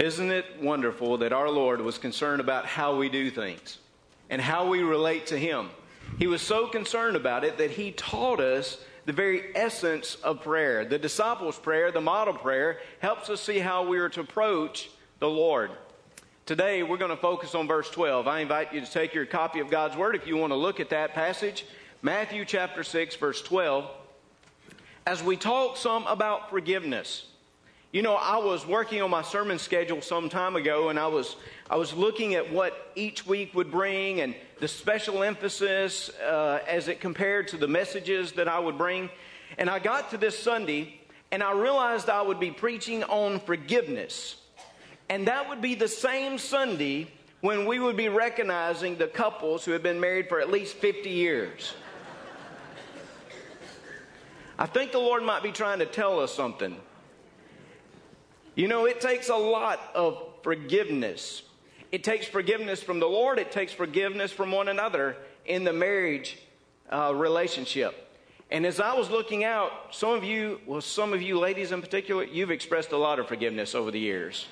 Isn't it wonderful that our Lord was concerned about how we do things and how we relate to Him? He was so concerned about it that He taught us the very essence of prayer. The disciples' prayer, the model prayer, helps us see how we are to approach the Lord. Today, we're going to focus on verse 12. I invite you to take your copy of God's Word if you want to look at that passage. Matthew chapter 6, verse 12. As we talk some about forgiveness. You know, I was working on my sermon schedule some time ago, and I was, I was looking at what each week would bring and the special emphasis uh, as it compared to the messages that I would bring. And I got to this Sunday, and I realized I would be preaching on forgiveness. And that would be the same Sunday when we would be recognizing the couples who have been married for at least 50 years. I think the Lord might be trying to tell us something. You know, it takes a lot of forgiveness. It takes forgiveness from the Lord, it takes forgiveness from one another in the marriage uh, relationship. And as I was looking out, some of you, well, some of you ladies in particular, you've expressed a lot of forgiveness over the years.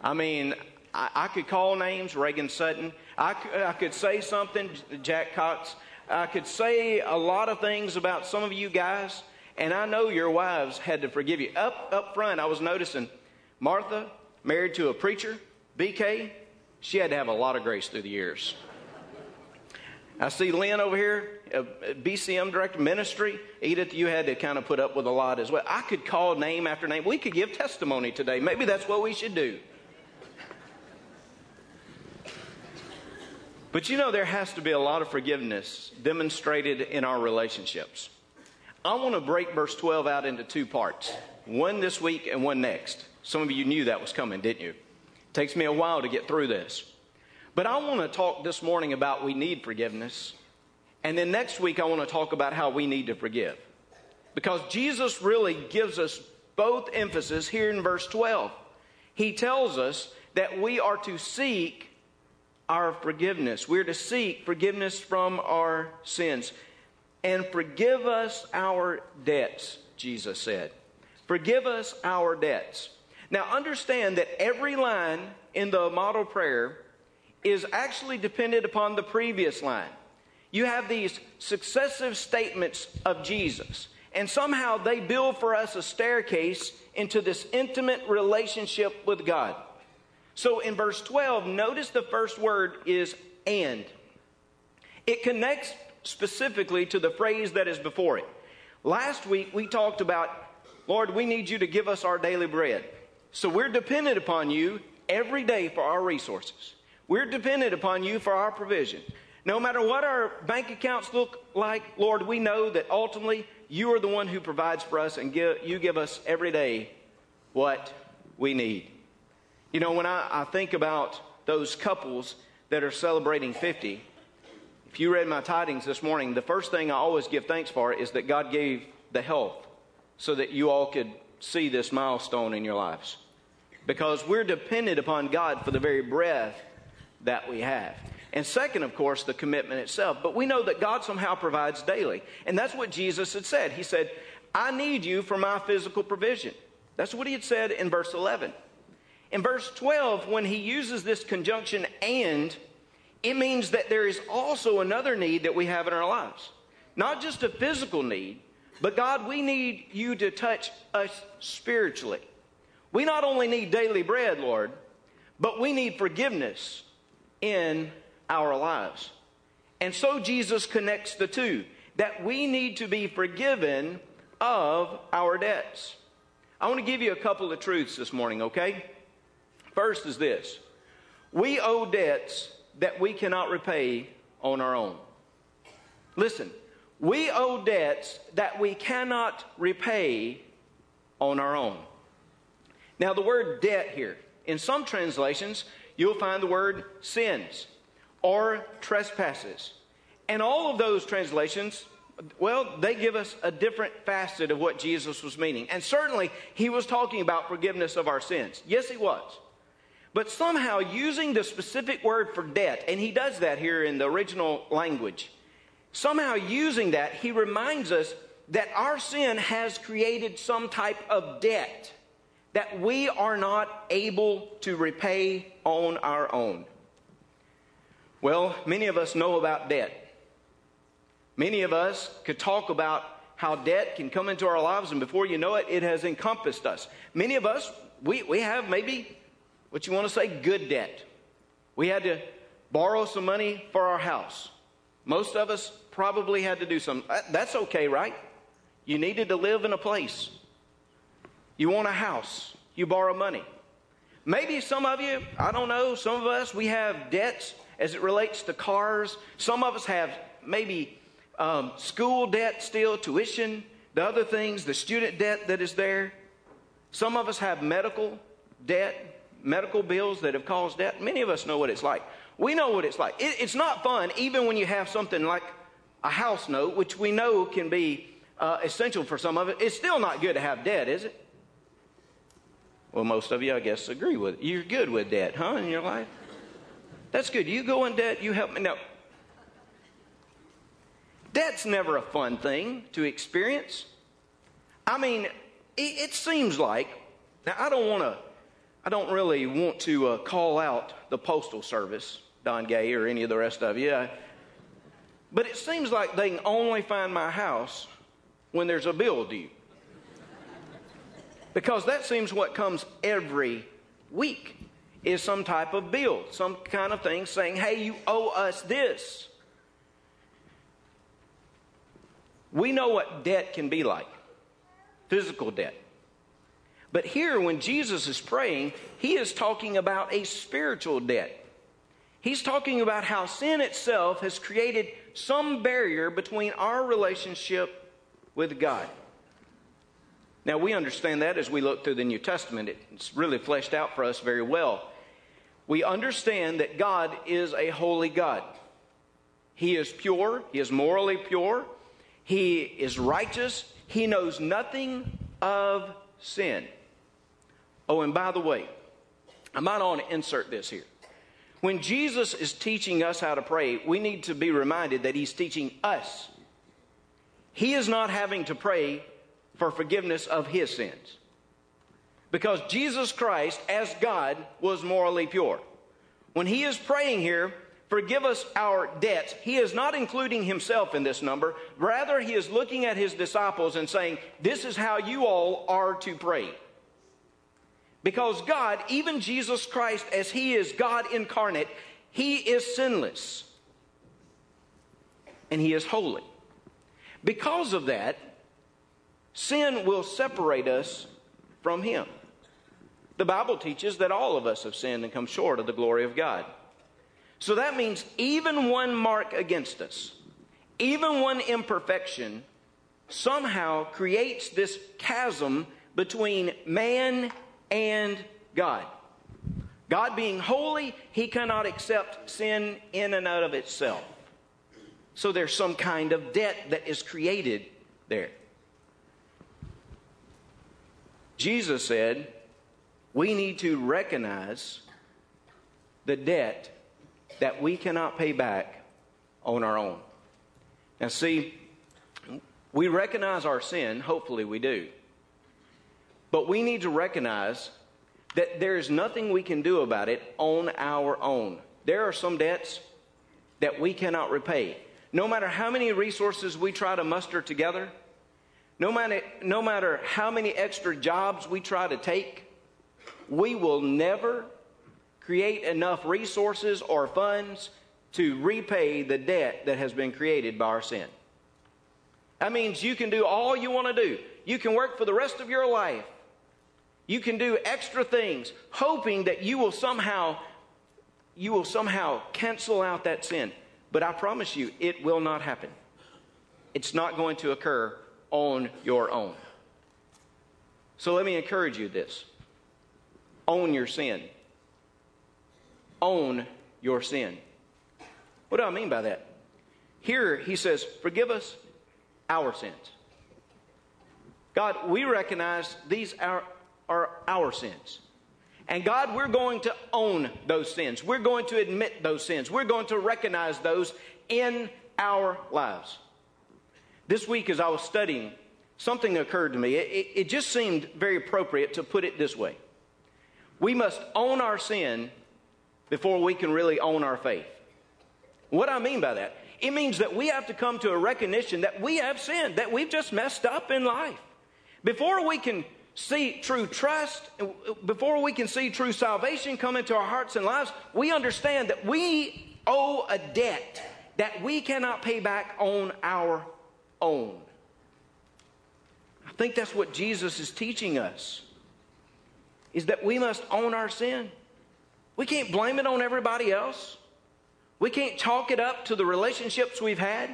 I mean, I, I could call names, Reagan Sutton. I, I could say something, Jack Cox. I could say a lot of things about some of you guys. And I know your wives had to forgive you. Up, up front, I was noticing Martha, married to a preacher, BK, she had to have a lot of grace through the years. I see Lynn over here, uh, BCM director, ministry. Edith, you had to kind of put up with a lot as well. I could call name after name. We could give testimony today. Maybe that's what we should do. But you know, there has to be a lot of forgiveness demonstrated in our relationships. I want to break verse 12 out into two parts one this week and one next. Some of you knew that was coming, didn't you? It takes me a while to get through this. But I want to talk this morning about we need forgiveness. And then next week, I want to talk about how we need to forgive. Because Jesus really gives us both emphasis here in verse 12. He tells us that we are to seek our forgiveness. We're to seek forgiveness from our sins and forgive us our debts, Jesus said. Forgive us our debts. Now, understand that every line in the model prayer is actually dependent upon the previous line. You have these successive statements of Jesus, and somehow they build for us a staircase into this intimate relationship with God. So in verse 12, notice the first word is and. It connects specifically to the phrase that is before it. Last week we talked about, Lord, we need you to give us our daily bread. So we're dependent upon you every day for our resources. We're dependent upon you for our provision. No matter what our bank accounts look like, Lord, we know that ultimately you are the one who provides for us and give, you give us every day what we need. You know, when I, I think about those couples that are celebrating 50, if you read my tidings this morning, the first thing I always give thanks for is that God gave the health so that you all could see this milestone in your lives. Because we're dependent upon God for the very breath that we have. And second, of course, the commitment itself. But we know that God somehow provides daily. And that's what Jesus had said. He said, I need you for my physical provision. That's what he had said in verse 11. In verse 12, when he uses this conjunction and, it means that there is also another need that we have in our lives. Not just a physical need, but God, we need you to touch us spiritually. We not only need daily bread, Lord, but we need forgiveness in our lives. And so Jesus connects the two that we need to be forgiven of our debts. I want to give you a couple of truths this morning, okay? First is this we owe debts that we cannot repay on our own. Listen, we owe debts that we cannot repay on our own. Now, the word debt here, in some translations, you'll find the word sins or trespasses. And all of those translations, well, they give us a different facet of what Jesus was meaning. And certainly, he was talking about forgiveness of our sins. Yes, he was. But somehow, using the specific word for debt, and he does that here in the original language, somehow using that, he reminds us that our sin has created some type of debt that we are not able to repay on our own. Well, many of us know about debt. Many of us could talk about how debt can come into our lives, and before you know it, it has encompassed us. Many of us, we, we have maybe what you want to say good debt. We had to borrow some money for our house. Most of us probably had to do some. That's okay, right? You needed to live in a place. You want a house. You borrow money. Maybe some of you, I don't know, some of us, we have debts as it relates to cars. Some of us have maybe um, school debt still, tuition, the other things, the student debt that is there. Some of us have medical debt, medical bills that have caused debt. Many of us know what it's like. We know what it's like. It, it's not fun, even when you have something like a house note, which we know can be uh, essential for some of it. It's still not good to have debt, is it? Well, most of you, I guess, agree with it. You're good with debt, huh, in your life? That's good. You go in debt, you help me. No. Debt's never a fun thing to experience. I mean, it, it seems like, now I don't want to, I don't really want to uh, call out the Postal Service, Don Gay, or any of the rest of you. But it seems like they can only find my house when there's a bill due. Because that seems what comes every week is some type of bill, some kind of thing saying, hey, you owe us this. We know what debt can be like physical debt. But here, when Jesus is praying, he is talking about a spiritual debt. He's talking about how sin itself has created some barrier between our relationship with God. Now, we understand that as we look through the New Testament. It's really fleshed out for us very well. We understand that God is a holy God. He is pure, He is morally pure, He is righteous, He knows nothing of sin. Oh, and by the way, I might want to insert this here. When Jesus is teaching us how to pray, we need to be reminded that He's teaching us he is not having to pray for forgiveness of his sins. Because Jesus Christ, as God, was morally pure. When he is praying here, forgive us our debts, he is not including himself in this number. Rather, he is looking at his disciples and saying, This is how you all are to pray. Because God, even Jesus Christ, as he is God incarnate, he is sinless and he is holy. Because of that, sin will separate us from Him. The Bible teaches that all of us have sinned and come short of the glory of God. So that means even one mark against us, even one imperfection, somehow creates this chasm between man and God. God being holy, he cannot accept sin in and out of itself. So there's some kind of debt that is created there. Jesus said, we need to recognize the debt that we cannot pay back on our own. Now, see, we recognize our sin, hopefully we do. But we need to recognize that there is nothing we can do about it on our own. There are some debts that we cannot repay no matter how many resources we try to muster together, no matter, no matter how many extra jobs we try to take, we will never create enough resources or funds to repay the debt that has been created by our sin. That means you can do all you want to do. You can work for the rest of your life. You can do extra things, hoping that you will somehow you will somehow cancel out that sin. But I promise you, it will not happen. It's not going to occur on your own. So let me encourage you this own your sin. own your sin. What do I mean by that? Here he says, Forgive us our sins. God, we recognize these are, are our sins. And God, we're going to own those sins. We're going to admit those sins. We're going to recognize those in our lives. This week, as I was studying, something occurred to me. It, it, it just seemed very appropriate to put it this way We must own our sin before we can really own our faith. What I mean by that? It means that we have to come to a recognition that we have sinned, that we've just messed up in life. Before we can see true trust, before we can see true salvation come into our hearts and lives, we understand that we owe a debt that we cannot pay back on our own. I think that's what Jesus is teaching us is that we must own our sin. We can't blame it on everybody else. We can't chalk it up to the relationships we've had.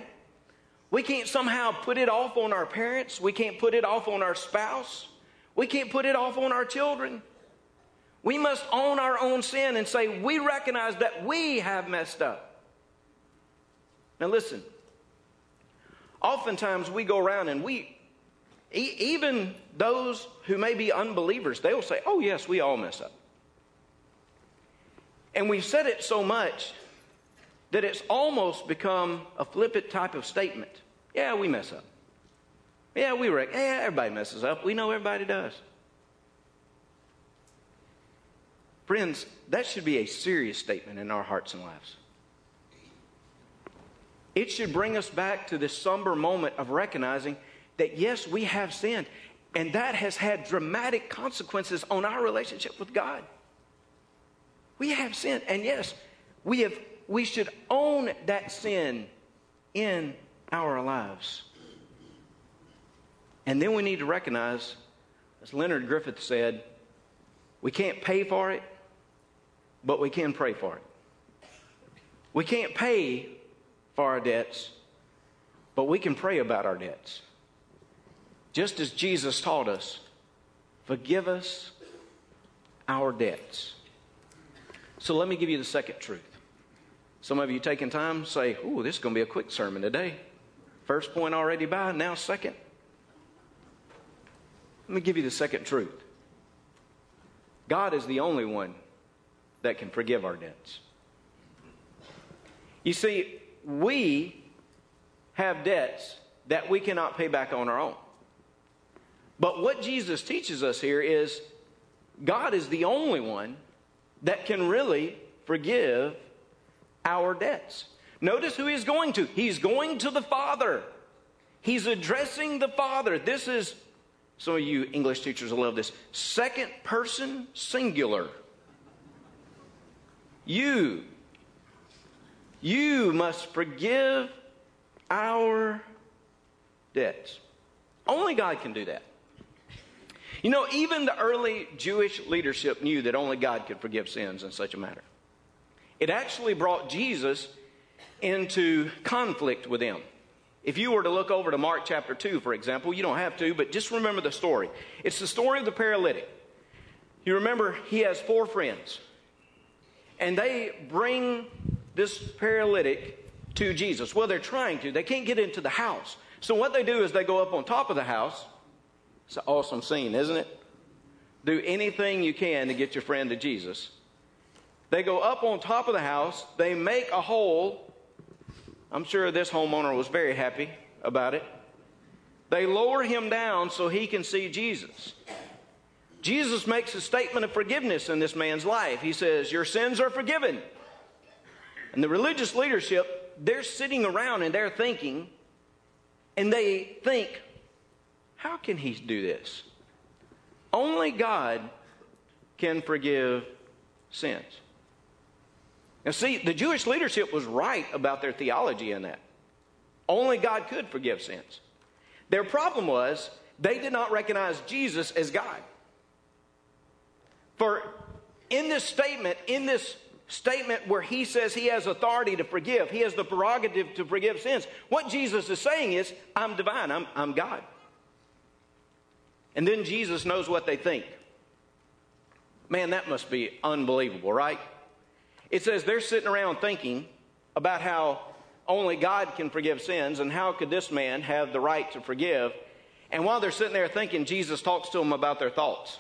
We can't somehow put it off on our parents. We can't put it off on our spouse. We can't put it off on our children. We must own our own sin and say, we recognize that we have messed up. Now, listen. Oftentimes we go around and we, even those who may be unbelievers, they will say, oh, yes, we all mess up. And we've said it so much that it's almost become a flippant type of statement. Yeah, we mess up. Yeah, we wreck. Yeah, everybody messes up. We know everybody does. Friends, that should be a serious statement in our hearts and lives. It should bring us back to this somber moment of recognizing that yes, we have sinned, and that has had dramatic consequences on our relationship with God. We have sinned, and yes, we have we should own that sin in our lives. And then we need to recognize, as Leonard Griffith said, we can't pay for it, but we can pray for it. We can't pay for our debts, but we can pray about our debts. Just as Jesus taught us, forgive us our debts. So let me give you the second truth. Some of you taking time say, Ooh, this is going to be a quick sermon today. First point already by, now second. Let me give you the second truth God is the only one that can forgive our debts. You see, we have debts that we cannot pay back on our own. But what Jesus teaches us here is God is the only one that can really forgive our debts. Notice who he's going to. He's going to the Father. He's addressing the Father. This is, some of you English teachers will love this, second person singular. You, you must forgive our debts. Only God can do that. You know, even the early Jewish leadership knew that only God could forgive sins in such a matter. It actually brought Jesus into conflict with them. If you were to look over to Mark chapter 2, for example, you don't have to, but just remember the story. It's the story of the paralytic. You remember he has four friends, and they bring this paralytic to Jesus. Well, they're trying to, they can't get into the house. So, what they do is they go up on top of the house. It's an awesome scene, isn't it? Do anything you can to get your friend to Jesus. They go up on top of the house, they make a hole. I'm sure this homeowner was very happy about it. They lower him down so he can see Jesus. Jesus makes a statement of forgiveness in this man's life. He says, Your sins are forgiven. And the religious leadership, they're sitting around and they're thinking, and they think, How can he do this? Only God can forgive sins. Now, see, the Jewish leadership was right about their theology in that. Only God could forgive sins. Their problem was they did not recognize Jesus as God. For in this statement, in this statement where he says he has authority to forgive, he has the prerogative to forgive sins, what Jesus is saying is, I'm divine, I'm, I'm God. And then Jesus knows what they think. Man, that must be unbelievable, right? It says they're sitting around thinking about how only God can forgive sins and how could this man have the right to forgive. And while they're sitting there thinking, Jesus talks to them about their thoughts.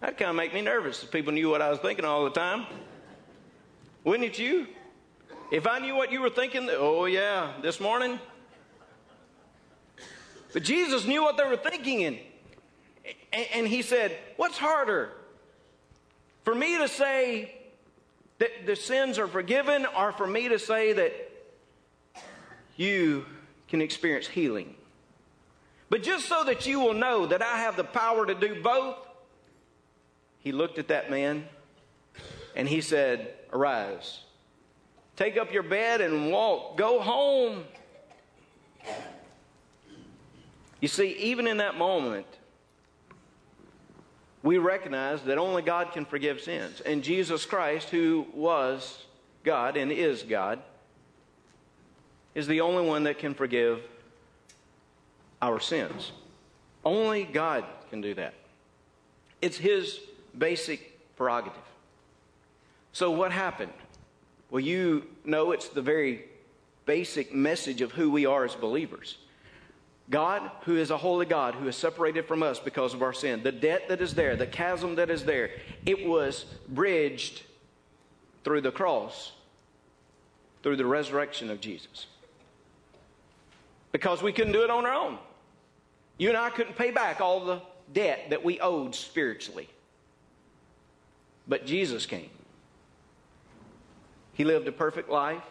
That kind of make me nervous if people knew what I was thinking all the time. Wouldn't it you? If I knew what you were thinking, oh yeah, this morning. But Jesus knew what they were thinking, and, and he said, What's harder? For me to say that the sins are forgiven, or for me to say that you can experience healing? But just so that you will know that I have the power to do both, he looked at that man and he said, Arise, take up your bed and walk, go home. You see, even in that moment, we recognize that only God can forgive sins. And Jesus Christ, who was God and is God, is the only one that can forgive our sins. Only God can do that. It's His basic prerogative. So, what happened? Well, you know it's the very basic message of who we are as believers. God, who is a holy God, who is separated from us because of our sin, the debt that is there, the chasm that is there, it was bridged through the cross, through the resurrection of Jesus. Because we couldn't do it on our own. You and I couldn't pay back all the debt that we owed spiritually. But Jesus came. He lived a perfect life,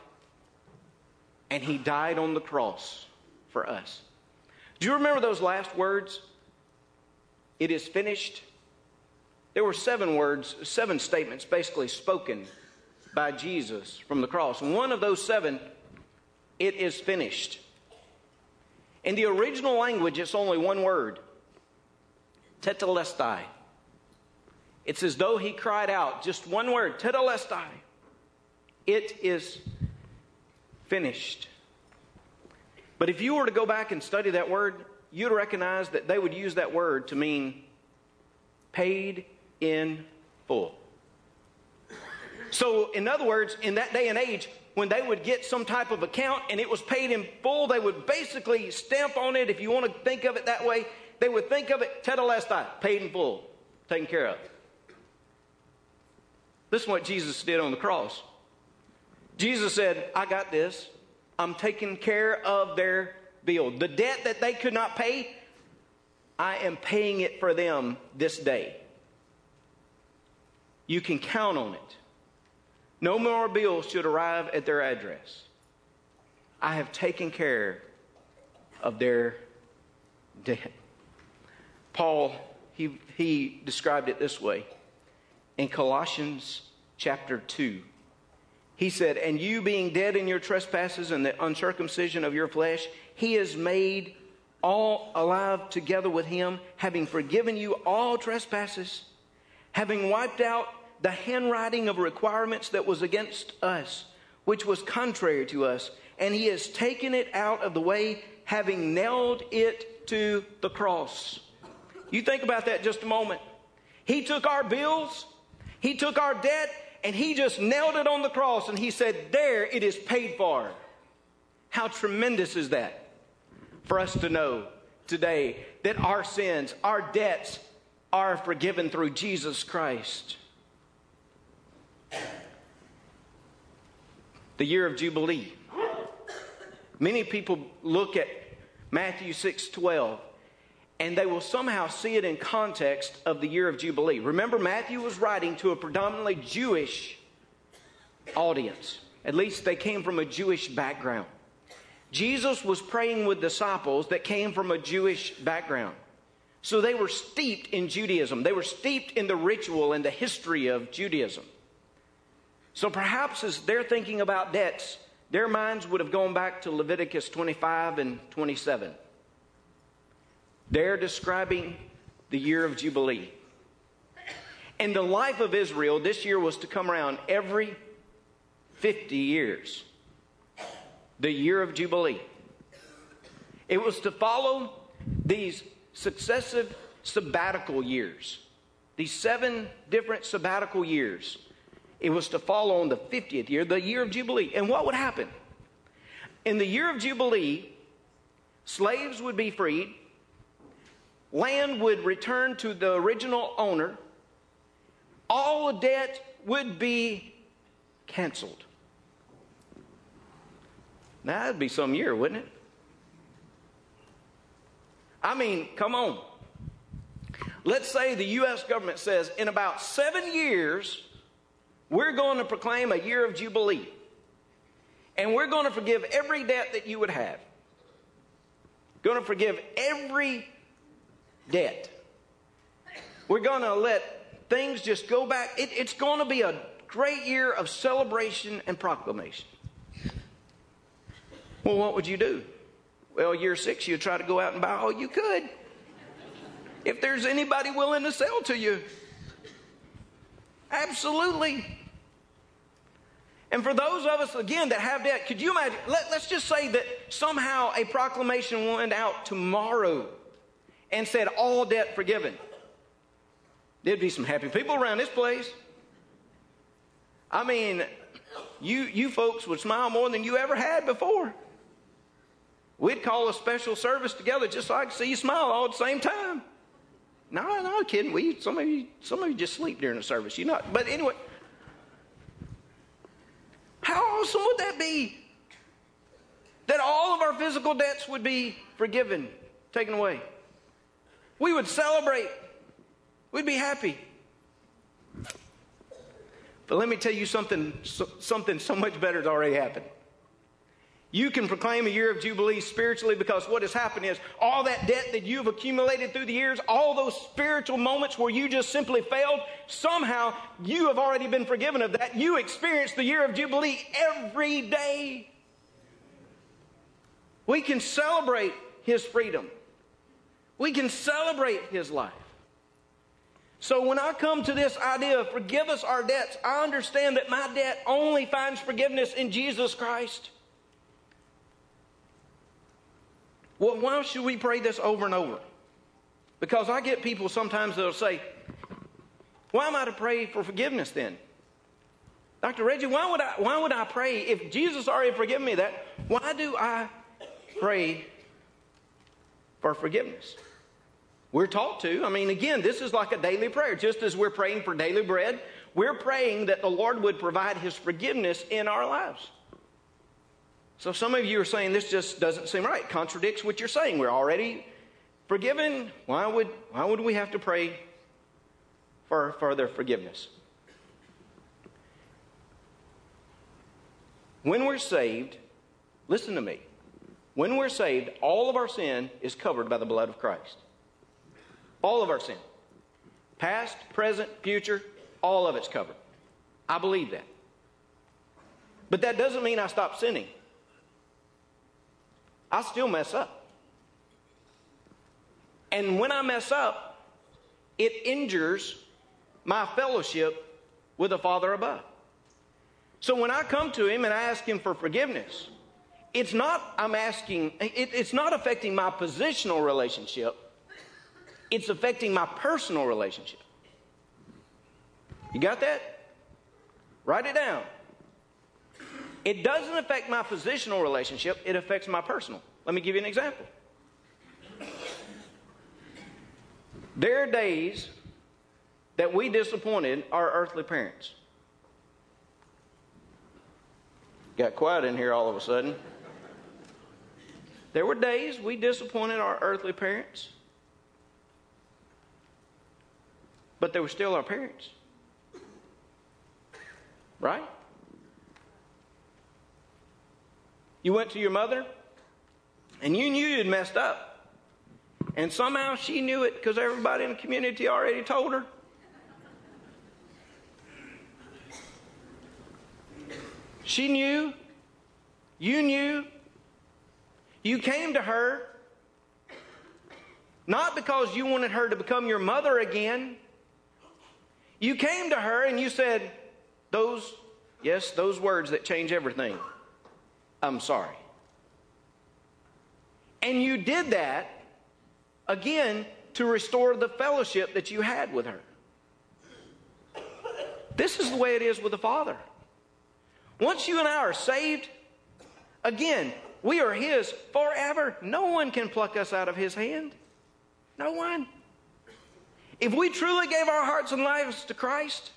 and He died on the cross for us. Do you remember those last words? It is finished. There were seven words, seven statements basically spoken by Jesus from the cross. And one of those seven, it is finished. In the original language, it's only one word tetelestai. It's as though he cried out just one word, tetelestai. It is finished. But if you were to go back and study that word, you'd recognize that they would use that word to mean paid in full. So, in other words, in that day and age, when they would get some type of account and it was paid in full, they would basically stamp on it, if you want to think of it that way, they would think of it tetelestai, paid in full, taken care of. This is what Jesus did on the cross. Jesus said, I got this. I'm taking care of their bill. The debt that they could not pay, I am paying it for them this day. You can count on it. No more bills should arrive at their address. I have taken care of their debt. Paul, he, he described it this way in Colossians chapter 2. He said, And you being dead in your trespasses and the uncircumcision of your flesh, he has made all alive together with him, having forgiven you all trespasses, having wiped out the handwriting of requirements that was against us, which was contrary to us, and he has taken it out of the way, having nailed it to the cross. You think about that just a moment. He took our bills, he took our debt, and he just nailed it on the cross and he said, There it is paid for. How tremendous is that for us to know today that our sins, our debts are forgiven through Jesus Christ? The year of Jubilee. Many people look at Matthew 6 12 and they will somehow see it in context of the year of Jubilee. Remember, Matthew was writing to a predominantly Jewish audience. At least they came from a Jewish background. Jesus was praying with disciples that came from a Jewish background. So they were steeped in Judaism. They were steeped in the ritual and the history of Judaism. So perhaps as they're thinking about debts, their minds would have gone back to Leviticus 25 and 27. They're describing the year of Jubilee. And the life of Israel this year was to come around every 50 years. The year of Jubilee. It was to follow these successive sabbatical years these seven different sabbatical years. It was to follow on the 50th year, the year of Jubilee. And what would happen? In the year of Jubilee, slaves would be freed, land would return to the original owner, all debt would be canceled. Now, that'd be some year, wouldn't it? I mean, come on. Let's say the U.S. government says in about seven years, we're going to proclaim a year of Jubilee. And we're going to forgive every debt that you would have. Going to forgive every debt. We're going to let things just go back. It, it's going to be a great year of celebration and proclamation. Well, what would you do? Well, year six, you'd try to go out and buy all you could. If there's anybody willing to sell to you. Absolutely. And for those of us, again, that have debt, could you imagine? Let, us just say that somehow a proclamation went out tomorrow and said, all debt forgiven. There'd be some happy people around this place. I mean, you, you folks would smile more than you ever had before. We'd call a special service together just so I could see you smile all at the same time. No, no, kidding. We some of you some of you just sleep during the service. You not. But anyway, how awesome would that be? That all of our physical debts would be forgiven, taken away. We would celebrate. We'd be happy. But let me tell you something, something so much better has already happened. You can proclaim a year of Jubilee spiritually because what has happened is all that debt that you've accumulated through the years, all those spiritual moments where you just simply failed, somehow you have already been forgiven of that. You experience the year of Jubilee every day. We can celebrate His freedom, we can celebrate His life. So when I come to this idea of forgive us our debts, I understand that my debt only finds forgiveness in Jesus Christ. Well, why should we pray this over and over? Because I get people sometimes that'll say, Why am I to pray for forgiveness then? Dr. Reggie, why would I, why would I pray if Jesus already forgiven me that? Why do I pray for forgiveness? We're taught to. I mean, again, this is like a daily prayer. Just as we're praying for daily bread, we're praying that the Lord would provide His forgiveness in our lives. So some of you are saying this just doesn't seem right. Contradicts what you're saying. We're already forgiven. Why would, why would we have to pray for further forgiveness? When we're saved, listen to me. When we're saved, all of our sin is covered by the blood of Christ. All of our sin. Past, present, future, all of it's covered. I believe that. But that doesn't mean I stop sinning. I still mess up. And when I mess up, it injures my fellowship with the Father above. So when I come to Him and I ask Him for forgiveness, it's not I'm asking, it, it's not affecting my positional relationship, it's affecting my personal relationship. You got that? Write it down. It doesn't affect my positional relationship, it affects my personal. Let me give you an example. There are days that we disappointed our earthly parents. Got quiet in here all of a sudden. There were days we disappointed our earthly parents, but they were still our parents. Right? You went to your mother and you knew you'd messed up. And somehow she knew it because everybody in the community already told her. She knew. You knew. You came to her not because you wanted her to become your mother again. You came to her and you said, Those, yes, those words that change everything. I'm sorry. And you did that, again, to restore the fellowship that you had with her. This is the way it is with the Father. Once you and I are saved, again, we are His forever. No one can pluck us out of His hand. No one. If we truly gave our hearts and lives to Christ,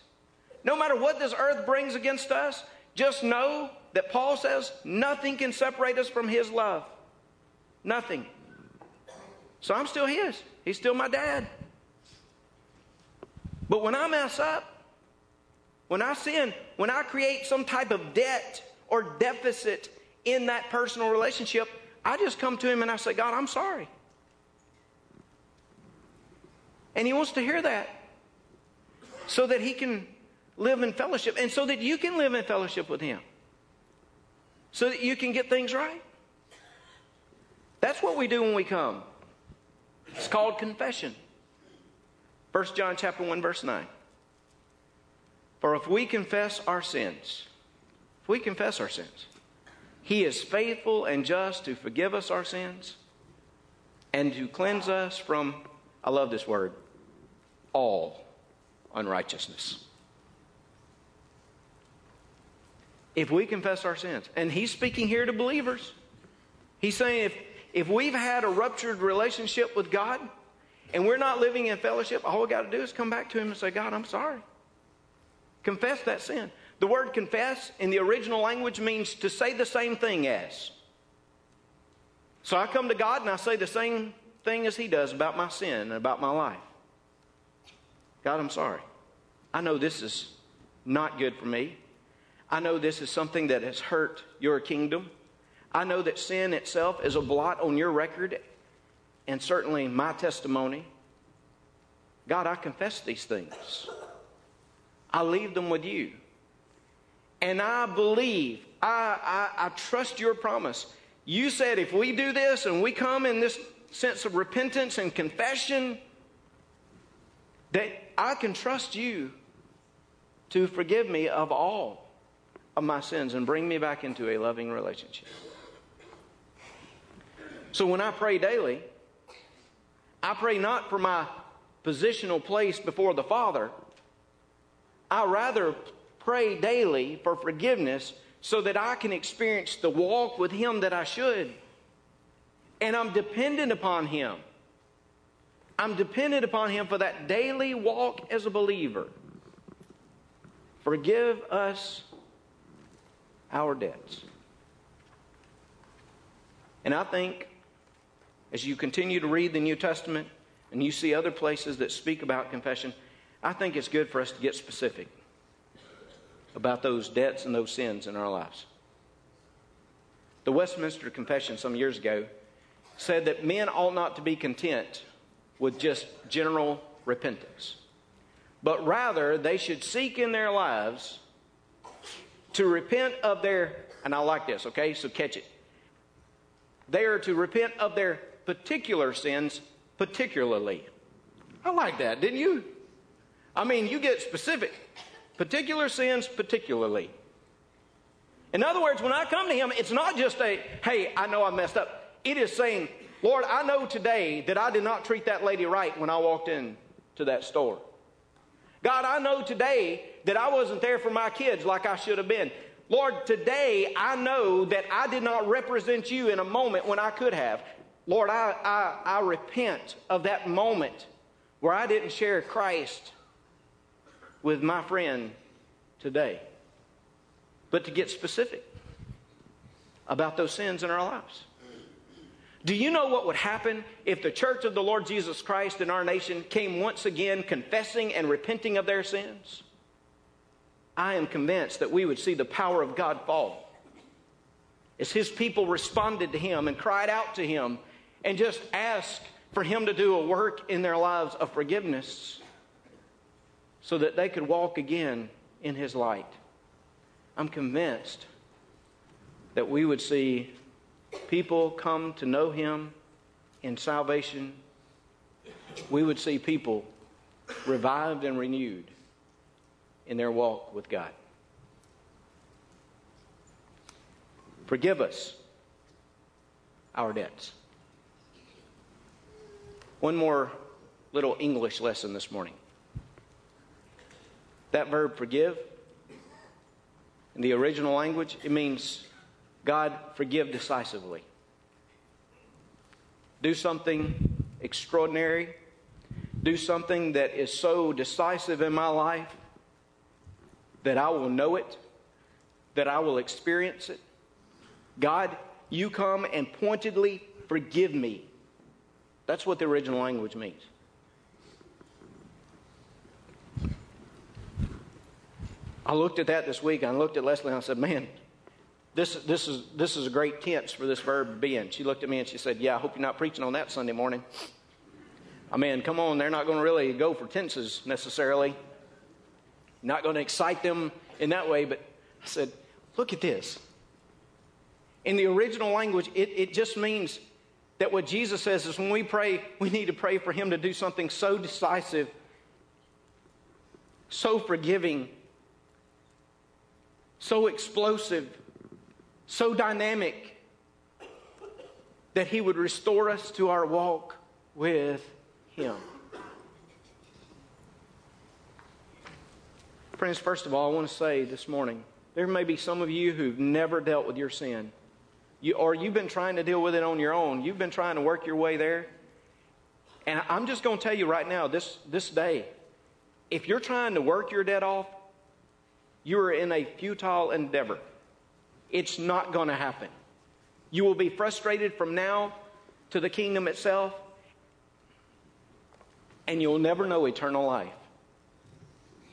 no matter what this earth brings against us, just know that Paul says nothing can separate us from His love. Nothing. So I'm still His. He's still my dad. But when I mess up, when I sin, when I create some type of debt or deficit in that personal relationship, I just come to Him and I say, God, I'm sorry. And He wants to hear that so that He can live in fellowship and so that you can live in fellowship with Him, so that you can get things right. That's what we do when we come. It's called confession. 1 John chapter 1 verse 9. For if we confess our sins, if we confess our sins, he is faithful and just to forgive us our sins and to cleanse us from I love this word, all unrighteousness. If we confess our sins, and he's speaking here to believers, he's saying if, if we've had a ruptured relationship with God and we're not living in fellowship, all we got to do is come back to him and say, God, I'm sorry. Confess that sin. The word confess in the original language means to say the same thing as. So I come to God and I say the same thing as He does about my sin and about my life. God, I'm sorry. I know this is not good for me. I know this is something that has hurt your kingdom. I know that sin itself is a blot on your record and certainly my testimony. God, I confess these things. I leave them with you. And I believe, I, I, I trust your promise. You said if we do this and we come in this sense of repentance and confession, that I can trust you to forgive me of all of my sins and bring me back into a loving relationship. So when I pray daily, I pray not for my positional place before the Father. I rather pray daily for forgiveness so that I can experience the walk with Him that I should. And I'm dependent upon Him. I'm dependent upon Him for that daily walk as a believer. Forgive us our debts. And I think as you continue to read the New Testament and you see other places that speak about confession, I think it's good for us to get specific about those debts and those sins in our lives. The Westminster Confession some years ago said that men ought not to be content with just general repentance, but rather they should seek in their lives to repent of their, and I like this, okay, so catch it. They are to repent of their particular sins particularly. I like that, didn't you? I mean, you get specific. Particular sins, particularly. In other words, when I come to Him, it's not just a, hey, I know I messed up. It is saying, Lord, I know today that I did not treat that lady right when I walked in to that store. God, I know today that I wasn't there for my kids like I should have been. Lord, today I know that I did not represent you in a moment when I could have. Lord, I, I, I repent of that moment where I didn't share Christ with my friend today. But to get specific about those sins in our lives. Do you know what would happen if the church of the Lord Jesus Christ in our nation came once again confessing and repenting of their sins? I am convinced that we would see the power of God fall. As his people responded to him and cried out to him and just asked for him to do a work in their lives of forgiveness so that they could walk again in his light. I'm convinced that we would see people come to know him in salvation. We would see people revived and renewed in their walk with God. Forgive us our debts. One more little English lesson this morning. That verb forgive, in the original language, it means God forgive decisively. Do something extraordinary, do something that is so decisive in my life that I will know it, that I will experience it. God, you come and pointedly forgive me. That's what the original language means. I looked at that this week. And I looked at Leslie and I said, man, this, this, is, this is a great tense for this verb to be in. She looked at me and she said, yeah, I hope you're not preaching on that Sunday morning. I mean, come on, they're not going to really go for tenses necessarily. Not going to excite them in that way, but I said, look at this. In the original language, it, it just means that what Jesus says is when we pray, we need to pray for Him to do something so decisive, so forgiving, so explosive, so dynamic, that He would restore us to our walk with Him. Friends, first of all, I want to say this morning there may be some of you who've never dealt with your sin. You, or you've been trying to deal with it on your own. You've been trying to work your way there. And I'm just going to tell you right now, this, this day, if you're trying to work your debt off, you are in a futile endeavor. It's not going to happen. You will be frustrated from now to the kingdom itself, and you'll never know eternal life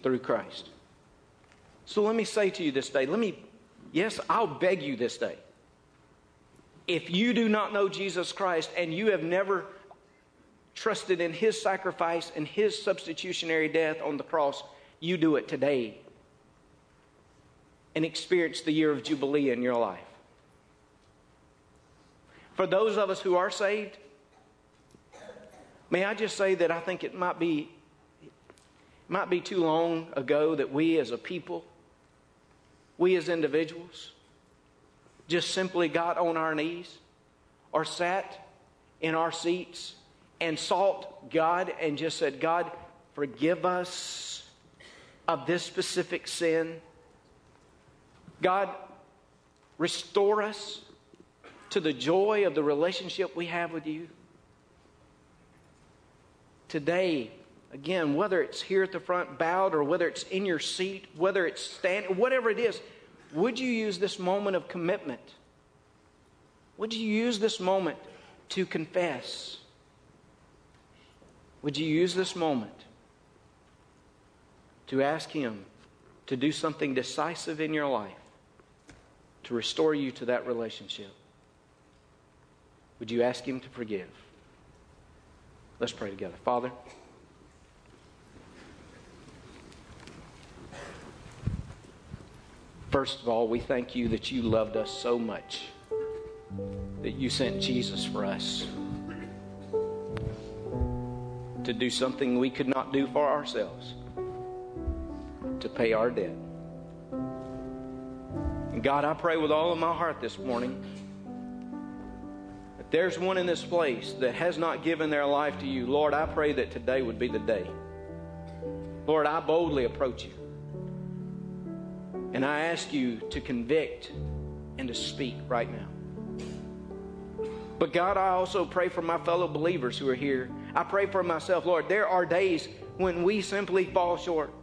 through Christ. So let me say to you this day, let me, yes, I'll beg you this day. If you do not know Jesus Christ and you have never trusted in his sacrifice and his substitutionary death on the cross, you do it today and experience the year of Jubilee in your life. For those of us who are saved, may I just say that I think it might be, might be too long ago that we as a people we as individuals just simply got on our knees or sat in our seats and sought God and just said, God, forgive us of this specific sin. God, restore us to the joy of the relationship we have with you. Today, Again, whether it's here at the front bowed or whether it's in your seat, whether it's standing, whatever it is, would you use this moment of commitment? Would you use this moment to confess? Would you use this moment to ask Him to do something decisive in your life to restore you to that relationship? Would you ask Him to forgive? Let's pray together. Father, First of all, we thank you that you loved us so much that you sent Jesus for us to do something we could not do for ourselves, to pay our debt. And God, I pray with all of my heart this morning that there's one in this place that has not given their life to you. Lord, I pray that today would be the day. Lord, I boldly approach you. And I ask you to convict and to speak right now. But God, I also pray for my fellow believers who are here. I pray for myself, Lord. There are days when we simply fall short.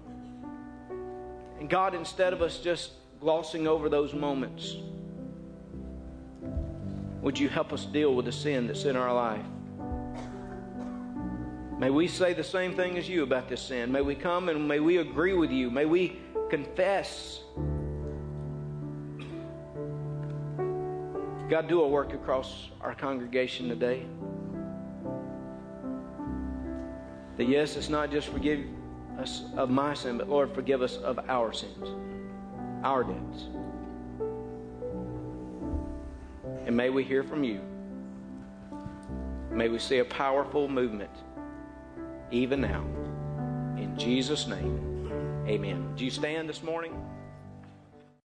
And God, instead of us just glossing over those moments, would you help us deal with the sin that's in our life? May we say the same thing as you about this sin. May we come and may we agree with you. May we confess. God, do a work across our congregation today. That yes, it's not just forgive us of my sin, but Lord, forgive us of our sins, our debts. And may we hear from you. May we see a powerful movement even now. In Jesus' name. Amen. Do you stand this morning?